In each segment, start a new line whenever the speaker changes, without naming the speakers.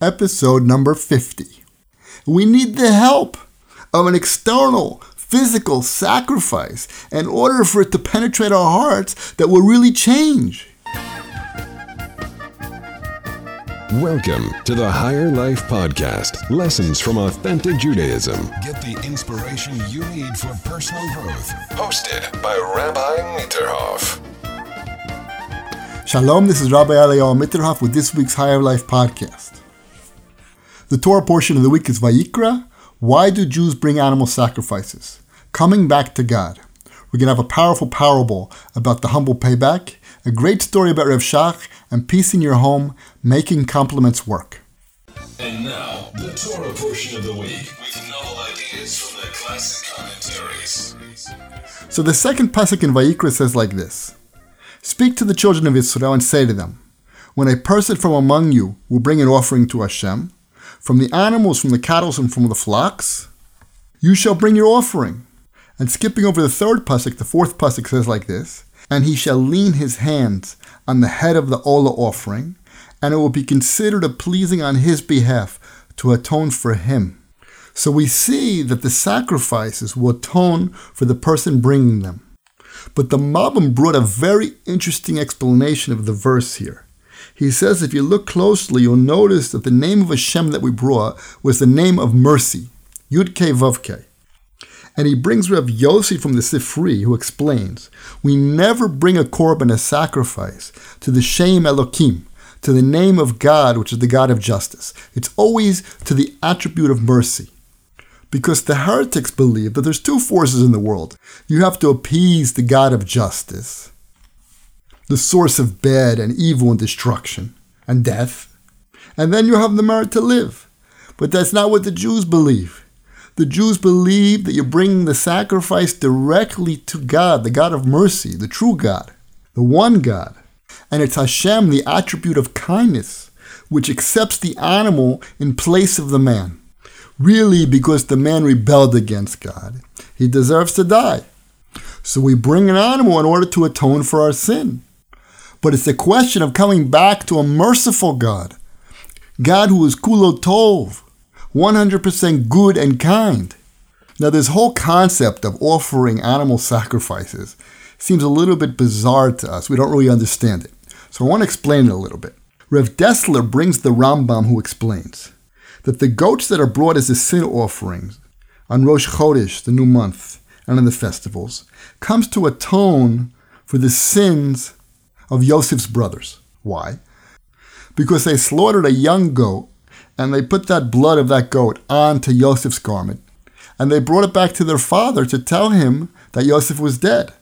episode number 50. We need the help of an external, physical sacrifice in order for it to penetrate our hearts that will really change.
Welcome to the Higher Life Podcast Lessons from Authentic Judaism. Get the inspiration you need for personal growth. Hosted by Rabbi Mitterhoff.
Shalom, this is Rabbi Eliyahu Mitterhoff with this week's Higher Life Podcast. The Torah portion of the week is Vayikra. Why do Jews bring animal sacrifices? Coming back to God. We're going to have a powerful parable about the humble payback, a great story about Rev Shach, and peace in your home, making compliments work.
And now, the Torah portion of the week with novel ideas from the classic commentaries.
So the second pasuk in Vayikra says like this Speak to the children of Israel and say to them, When a person from among you will bring an offering to Hashem, from the animals, from the cattle, and from the flocks, you shall bring your offering. And skipping over the third pasuk, the fourth pasuk says like this And he shall lean his hands on the head of the Olah offering, and it will be considered a pleasing on his behalf to atone for him. So we see that the sacrifices will atone for the person bringing them. But the Malbim brought a very interesting explanation of the verse here. He says if you look closely, you'll notice that the name of Hashem that we brought was the name of mercy, Yud Ke Vav Ke. And he brings Rev Yossi from the Sifri, who explains, we never bring a korban, a sacrifice, to the Shem Elokim, to the name of God, which is the God of justice. It's always to the attribute of mercy. Because the heretics believe that there's two forces in the world. You have to appease the God of justice, the source of bad and evil and destruction and death, and then you have the merit to live. But that's not what the Jews believe. The Jews believe that you're bringing the sacrifice directly to God, the God of mercy, the true God, the one God. And it's Hashem, the attribute of kindness, which accepts the animal in place of the man. Really, because the man rebelled against God, he deserves to die. So we bring an animal in order to atone for our sin. But it's a question of coming back to a merciful God, God who is kulo tov, 100% good and kind. Now, this whole concept of offering animal sacrifices seems a little bit bizarre to us. We don't really understand it. So I want to explain it a little bit. Rev Dessler brings the Rambam who explains that the goats that are brought as a sin offerings on Rosh Chodesh, the new month, and on the festivals, comes to atone for the sins of Yosef's brothers. Why? Because they slaughtered a young goat and they put that blood of that goat onto Yosef's garment, and they brought it back to their father to tell him that Yosef was dead.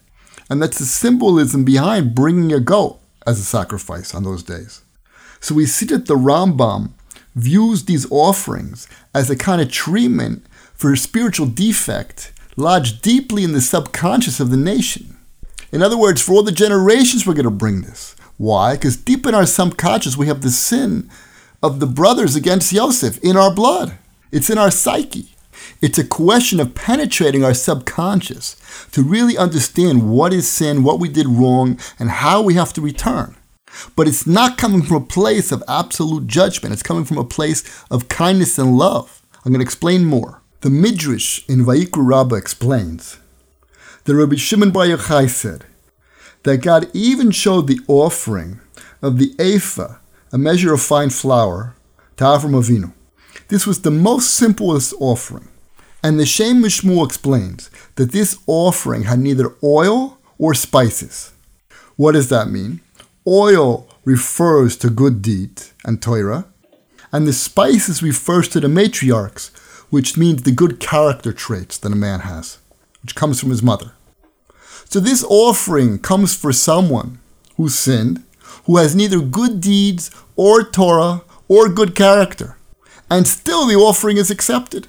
And that's the symbolism behind bringing a goat as a sacrifice on those days. So we see that the Rambam views these offerings as a kind of treatment for a spiritual defect lodged deeply in the subconscious of the nation. In other words, for all the generations, we're going to bring this. Why? Because deep in our subconscious, we have the sin of the brothers against Yosef in our blood. It's in our psyche. It's a question of penetrating our subconscious to really understand what is sin, what we did wrong, and how we have to return. But it's not coming from a place of absolute judgment. It's coming from a place of kindness and love. I'm going to explain more. The Midrash in Vayikra Rabbah explains that Rabbi Shimon Bar Yochai said that God even showed the offering of the ephah, a measure of fine flour, to Avram Avinu. This was the most simplest offering. And the Shem MiShmuel explains that this offering had neither oil or spices. What does that mean? Oil refers to good deeds and Torah, and the spices refers to the matriarchs, which means the good character traits that a man has, which comes from his mother. So this offering comes for someone who sinned, who has neither good deeds or Torah or good character, and still the offering is accepted.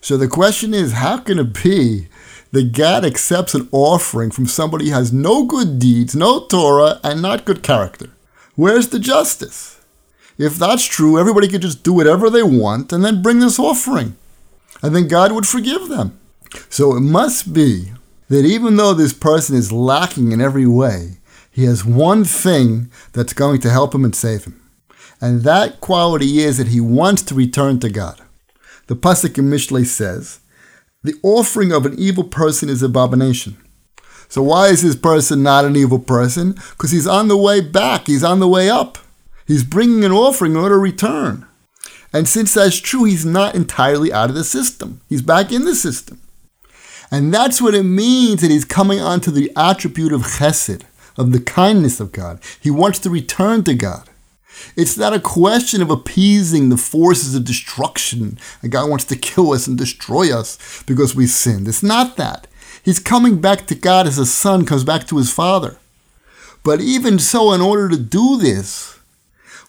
So the question is, how can it be that God accepts an offering from somebody who has no good deeds, no Torah, and not good character? Where's the justice? If that's true, everybody could just do whatever they want and then bring this offering. And then God would forgive them. So it must be that even though this person is lacking in every way, he has one thing that's going to help him and save him. And that quality is that he wants to return to God. The Pasuk in Mishlei says, the offering of an evil person is abomination. So why is this person not an evil person? Because he's on the way back. He's on the way up. He's bringing an offering in order to return. And since that's true, he's not entirely out of the system. He's back in the system. And that's what it means that he's coming onto the attribute of chesed, of the kindness of God. He wants to return to God. It's not a question of appeasing the forces of destruction. And God wants to kill us and destroy us because we sinned. It's not that. He's coming back to God as a son comes back to his father. But even so, in order to do this,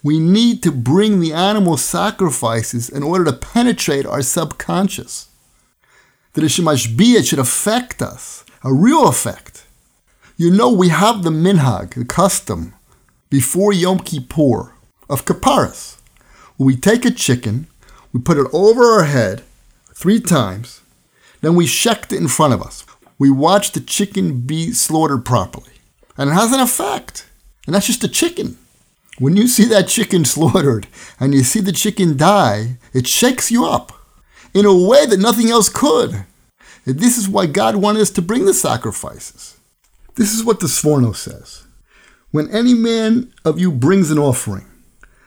we need to bring the animal sacrifices in order to penetrate our subconscious. That it should it should affect us, a real effect. You know, we have the minhag, the custom, before Yom Kippur of kaparas. We take a chicken, we put it over our head three times, then we shecht it in front of us. We watch the chicken be slaughtered properly. And it has an effect. And that's just a chicken. When you see that chicken slaughtered and you see the chicken die, it shakes you up in a way that nothing else could. And this is why God wanted us to bring the sacrifices. This is what the Sforno says. When any man of you brings an offering,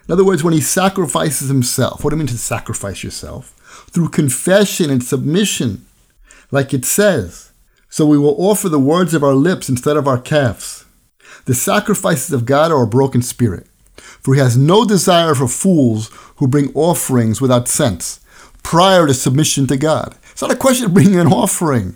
in other words, when he sacrifices himself, what do I mean to sacrifice yourself? Through confession and submission, like it says. So we will offer the words of our lips instead of our calves. The sacrifices of God are a broken spirit, for he has no desire for fools who bring offerings without sense, prior to submission to God. It's not a question of bringing an offering.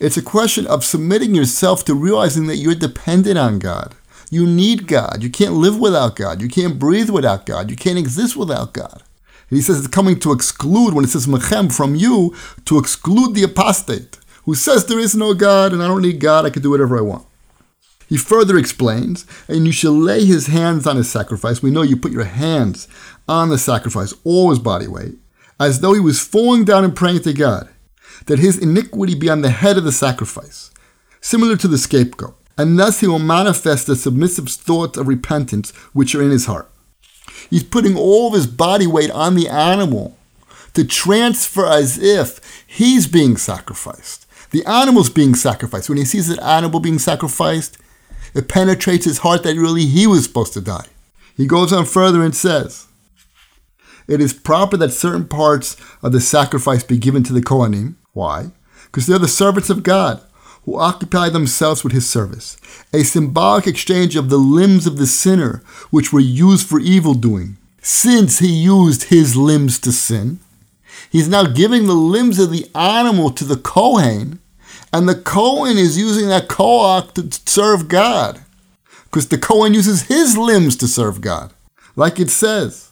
It's a question of submitting yourself to realizing that you're dependent on God. You need God. You can't live without God. You can't breathe without God. You can't exist without God. And he says it's coming to exclude, when it says mechem, from you, to exclude the apostate, who says there is no God and I don't need God, I can do whatever I want. He further explains, and you shall lay his hands on his sacrifice. We know you put your hands on the sacrifice, all his body weight, as though he was falling down and praying to God, that his iniquity be on the head of the sacrifice, similar to the scapegoat and thus he will manifest the submissive thoughts of repentance which are in his heart. He's putting all of his body weight on the animal to transfer as if he's being sacrificed. The animal's being sacrificed. When he sees that animal being sacrificed, it penetrates his heart that really he was supposed to die. He goes on further and says, It is proper that certain parts of the sacrifice be given to the Kohanim. Why? Because they're the servants of God who occupy themselves with his service, a symbolic exchange of the limbs of the sinner which were used for evil doing. Since he used his limbs to sin, he's now giving the limbs of the animal to the Kohen, and the Kohen is using that Koach to serve God. Because the Kohen uses his limbs to serve God. Like it says,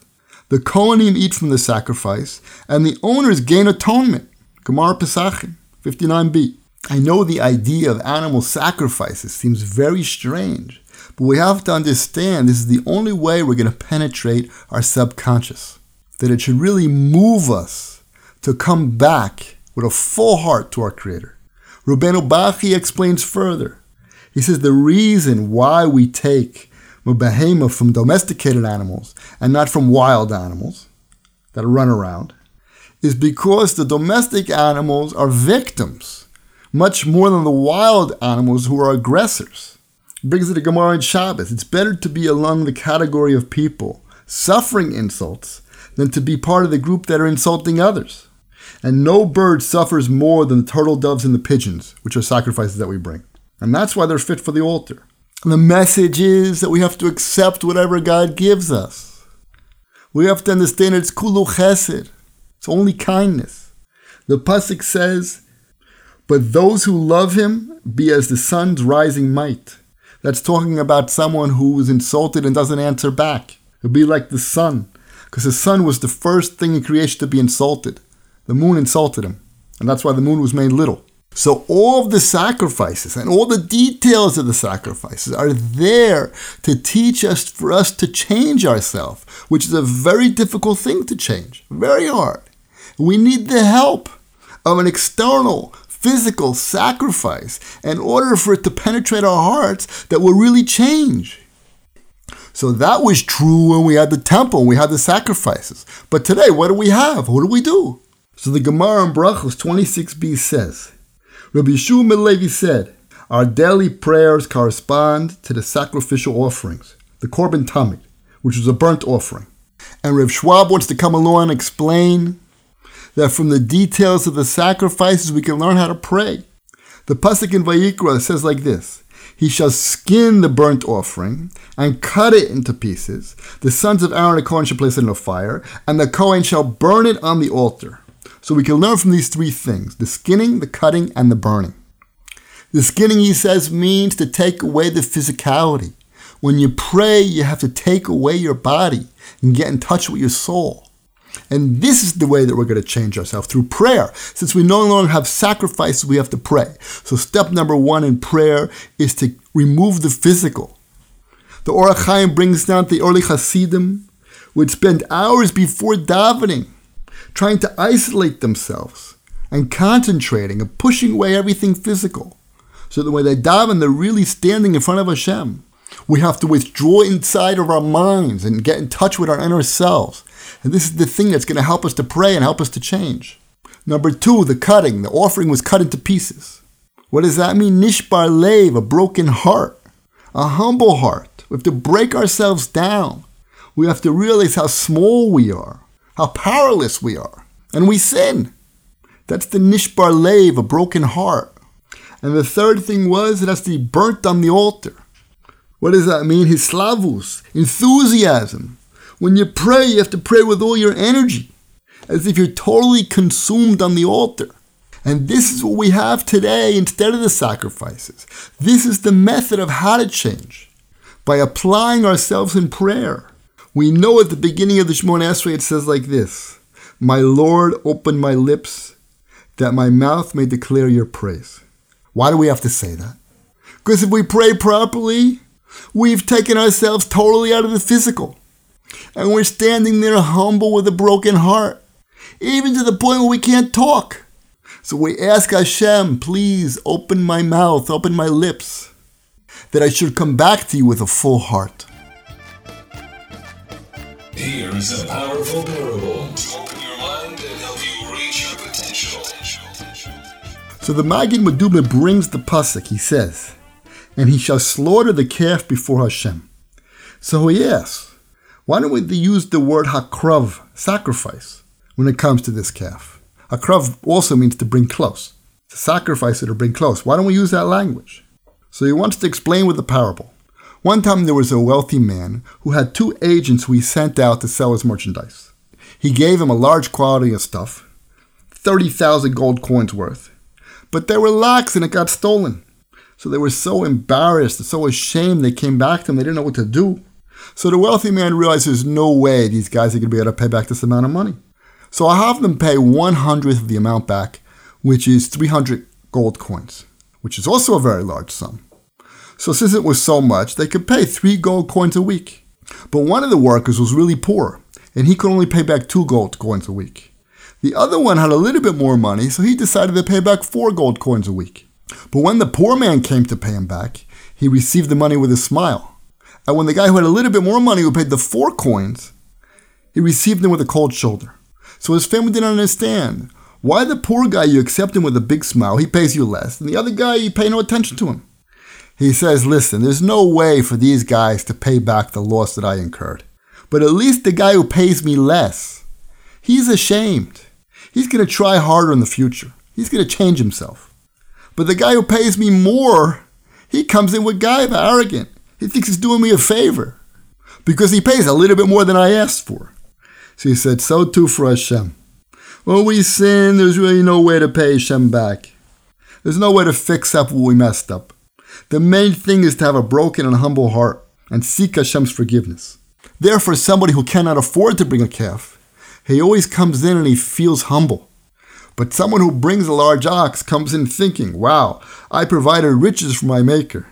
the Kohanim eat from the sacrifice, and the owners gain atonement. Gemara Pesachim, 59b. I know the idea of animal sacrifices seems very strange, but we have to understand this is the only way we're going to penetrate our subconscious. That it should really move us to come back with a full heart to our Creator. Rabbeinu Bachya explains further. He says the reason why we take behemoth from domesticated animals and not from wild animals that run around is because the domestic animals are victims much more than the wild animals who are aggressors. It brings it to Gemara and Shabbos. It's better to be along the category of people suffering insults than to be part of the group that are insulting others. And no bird suffers more than the turtle doves and the pigeons, which are sacrifices that we bring. And that's why they're fit for the altar. The message is that we have to accept whatever God gives us. We have to understand it's kulu chesed. It's only kindness. The pasuk says, but those who love him be as the sun's rising might. That's talking about someone who is insulted and doesn't answer back. It'll be like the sun, because the sun was the first thing in creation to be insulted. The moon insulted him, and that's why the moon was made little. So all of the sacrifices and all the details of the sacrifices are there to teach us for us to change ourselves, which is a very difficult thing to change, very hard. We need the help of an external physical sacrifice in order for it to penetrate our hearts that will really change. So that was true when we had the temple we had the sacrifices. But today, what do we have? What do we do? So the Gemara in Brachos 26b says, Rabbi Yeshua Levi said, Our daily prayers correspond to the sacrificial offerings, the Korban Tamid, which is a burnt offering. And Rav Schwab wants to come along and explain that from the details of the sacrifices we can learn how to pray. The pasuk in Vayikra says like this: He shall skin the burnt offering and cut it into pieces. The sons of Aaron the Kohen shall place it in the fire, and the Kohen shall burn it on the altar. So we can learn from these three things: the skinning, the cutting, and the burning. The skinning, he says, means to take away the physicality. When you pray, you have to take away your body and get in touch with your soul. And this is the way that we're going to change ourselves through prayer. Since we no longer have sacrifices, we have to pray. So, step number one in prayer is to remove the physical. The Or HaChaim brings down the early Hasidim would spend hours before davening trying to isolate themselves and concentrating and pushing away everything physical. So that when they daven, they're really standing in front of Hashem. We have to withdraw inside of our minds and get in touch with our inner selves. And this is the thing that's going to help us to pray and help us to change. Number two, the cutting. The offering was cut into pieces. What does that mean? Nishbar lev, a broken heart, a humble heart. We have to break ourselves down. We have to realize how small we are, how powerless we are. And we sin. That's the nishbar lev, a broken heart. And the third thing was it has to be burnt on the altar. What does that mean? Hislavus, enthusiasm. When you pray, you have to pray with all your energy, as if you're totally consumed on the altar. And this is what we have today instead of the sacrifices. This is the method of how to change by applying ourselves in prayer. We know at the beginning of the Shemona Esrei it says like this My Lord, open my lips that my mouth may declare your praise. Why do we have to say that? Because if we pray properly, we've taken ourselves totally out of the physical and we're standing there humble with a broken heart, even to the point where we can't talk. So we ask Hashem, please open my mouth, open my lips, that I should come back to you with a full heart.
Here is a powerful parable to open your mind and help you reach your potential.
So the Magid Medubna brings the pasuk. He says, "And he shall slaughter the calf before Hashem." So oh he asks, why don't we use the word hakrav, sacrifice, when it comes to this calf? Hakrav also means to bring close, to sacrifice it or bring close. Why don't we use that language? So he wants to explain with a parable. One time there was a wealthy man who had two agents who he sent out to sell his merchandise. He gave him a large quantity of stuff, 30,000 gold coins worth, but they were lax and it got stolen. So they were so embarrassed so ashamed they came back to him, they didn't know what to do. So the wealthy man realized there's no way these guys are going to be able to pay back this amount of money. So I'll have them pay one hundredth of the amount back, which is 300 gold coins, which is also a very large sum. So since it was so much, they could pay three gold coins a week. But one of the workers was really poor, and he could only pay back two gold coins a week. The other one had a little bit more money, so he decided to pay back four gold coins a week. But when the poor man came to pay him back, he received the money with a smile. And when the guy who had a little bit more money, who paid the four coins, he received them with a cold shoulder. So his family didn't understand. Why the poor guy you accept him with a big smile, he pays you less, and the other guy you pay no attention to him. He says, Listen, there's no way for these guys to pay back the loss that I incurred. But at least the guy who pays me less, he's ashamed. He's going to try harder in the future. He's going to change himself. But the guy who pays me more, he comes in with gaiva, arrogant. He thinks he's doing me a favor because he pays a little bit more than I asked for. So he said, So too for Hashem. When we sin, there's really no way to pay Hashem back. There's no way to fix up what we messed up. The main thing is to have a broken and humble heart and seek Hashem's forgiveness. Therefore, somebody who cannot afford to bring a calf, he always comes in and he feels humble. But someone who brings a large ox comes in thinking, wow, I provided riches for my maker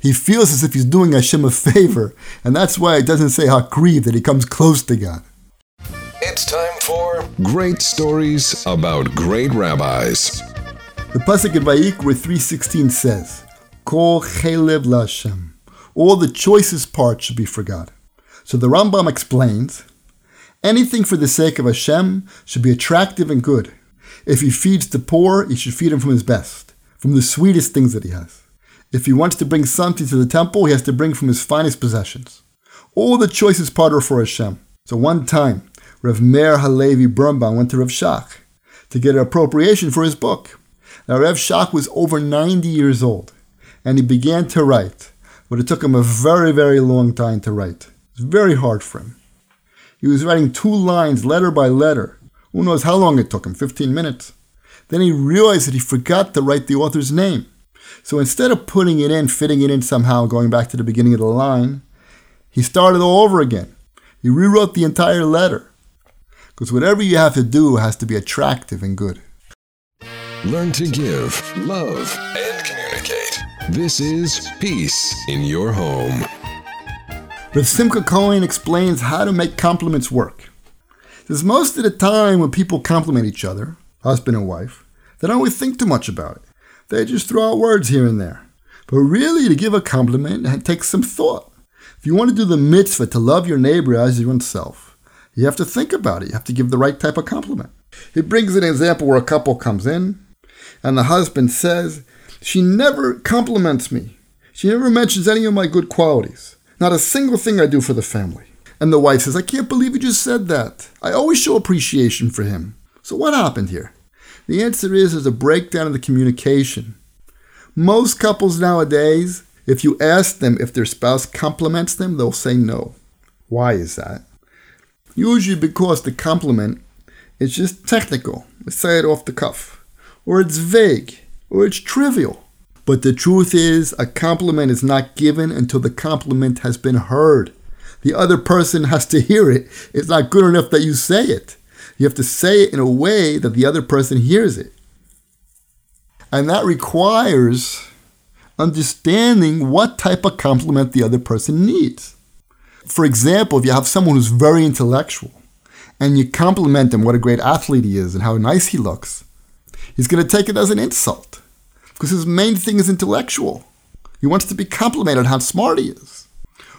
he feels as if he's doing Hashem a favor, and that's why it doesn't say Hakriv, that he comes close to God.
It's time for Great Stories About Great Rabbis.
The Pasuk in Vayikra 3.16 says, Kol chelev Lashem. All the choicest parts should be for God. So the Rambam explains anything for the sake of Hashem should be attractive and good. If he feeds the poor, he should feed him from his best, from the sweetest things that he has. If he wants to bring something to the temple, he has to bring from his finest possessions. All the choicest part are for Hashem. So one time, Rav Meir Halevi Birnbaum went to Rav Shach to get an approbation for his book. Now, Rav Shach was over 90 years old, and he began to write, but it took him a very, very long time to write. It was very hard for him. He was writing two lines, letter by letter. Who knows how long it took him? 15 minutes. Then he realized that he forgot to write the author's name. So instead of putting it in, fitting it in somehow, going back to the beginning of the line, he started all over again. He rewrote the entire letter. Because whatever you have to do has to be attractive and good.
Learn to give, love, and communicate. This is Peace in Your Home.
Rav Simcha Cohen explains how to make compliments work. Says most of the time when people compliment each other, husband and wife, they don't always think too much about it. They just throw out words here and there. But really, to give a compliment, it takes some thought. If you want to do the mitzvah to love your neighbor as yourself, you have to think about it. You have to give the right type of compliment. He brings an example where a couple comes in, and the husband says, She never compliments me. She never mentions any of my good qualities. Not a single thing I do for the family. And the wife says, I can't believe you just said that. I always show appreciation for him. So what happened here? The answer is there's a breakdown in the communication. Most couples nowadays, if you ask them if their spouse compliments them, they'll say no. Why is that? Usually because the compliment is just technical. They say it off the cuff. Or it's vague. Or it's trivial. But the truth is, a compliment is not given until the compliment has been heard. The other person has to hear it. It's not good enough that you say it. You have to say it in a way that the other person hears it. And that requires understanding what type of compliment the other person needs. For example, if you have someone who's very intellectual and you compliment him what a great athlete he is and how nice he looks, he's going to take it as an insult because his main thing is intellectual. He wants to be complimented on how smart he is.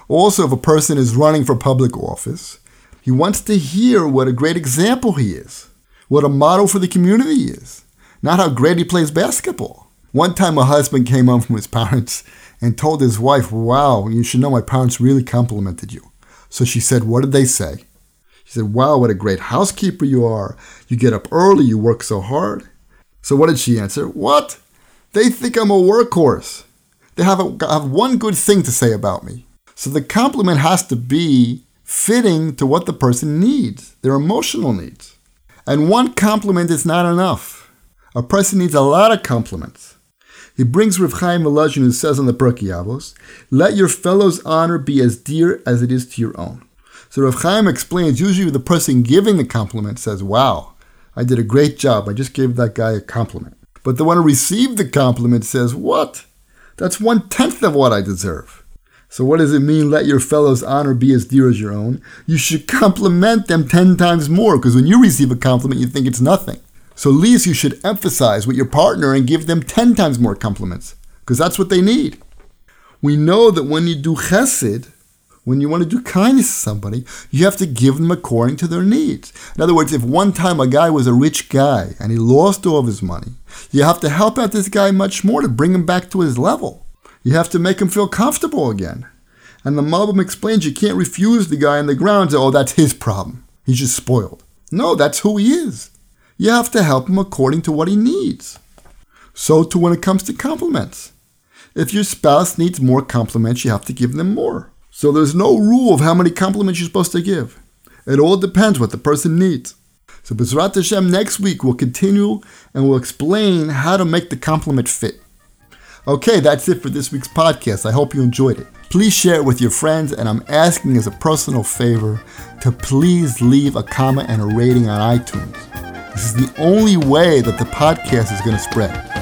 Also, if a person is running for public office, he wants to hear what a great example he is, what a model for the community he is, not how great he plays basketball. One time, a husband came home from his parents and told his wife, Wow, you should know my parents really complimented you. So she said, What did they say? She said, Wow, what a great housekeeper you are. You get up early, you work so hard. So what did she answer? What? They think I'm a workhorse. They have, a, have one good thing to say about me. So the compliment has to be fitting to what the person needs, their emotional needs. And one compliment is not enough. A person needs a lot of compliments. He brings Rav Chaim Volozhin who says on the Pirkei Avos, let your fellow's honor be as dear as it is to your own. So Rav Chaim explains, usually the person giving the compliment says, wow, I did a great job. I just gave that guy a compliment. But the one who received the compliment says, what? That's one tenth of what I deserve. So what does it mean, let your fellow's honor be as dear as your own? You should compliment them 10 times more, because when you receive a compliment, you think it's nothing. So at least you should emphasize with your partner and give them 10 times more compliments, because that's what they need. We know that when you do chesed, when you want to do kindness to somebody, you have to give them according to their needs. In other words, if one time a guy was a rich guy and he lost all of his money, you have to help out this guy much more to bring him back to his level. You have to make him feel comfortable again. And the Malbim explains you can't refuse the guy on the ground oh, that's his problem. He's just spoiled. No, that's who he is. You have to help him according to what he needs. So too when it comes to compliments. If your spouse needs more compliments, you have to give them more. So there's no rule of how many compliments you're supposed to give. It all depends what the person needs. So B'ezrat Hashem next week we'll continue and we'll explain how to make the compliment fit. Okay, that's it for this week's podcast. I hope you enjoyed it. Please share it with your friends, and I'm asking as a personal favor to please leave a comment and a rating on iTunes. This is the only way that the podcast is going to spread.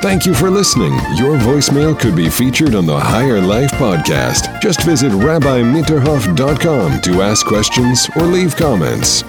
Thank you for listening. Your voicemail could be featured on the Higher Life podcast. Just visit rabbimitterhoff.com to ask questions or leave comments.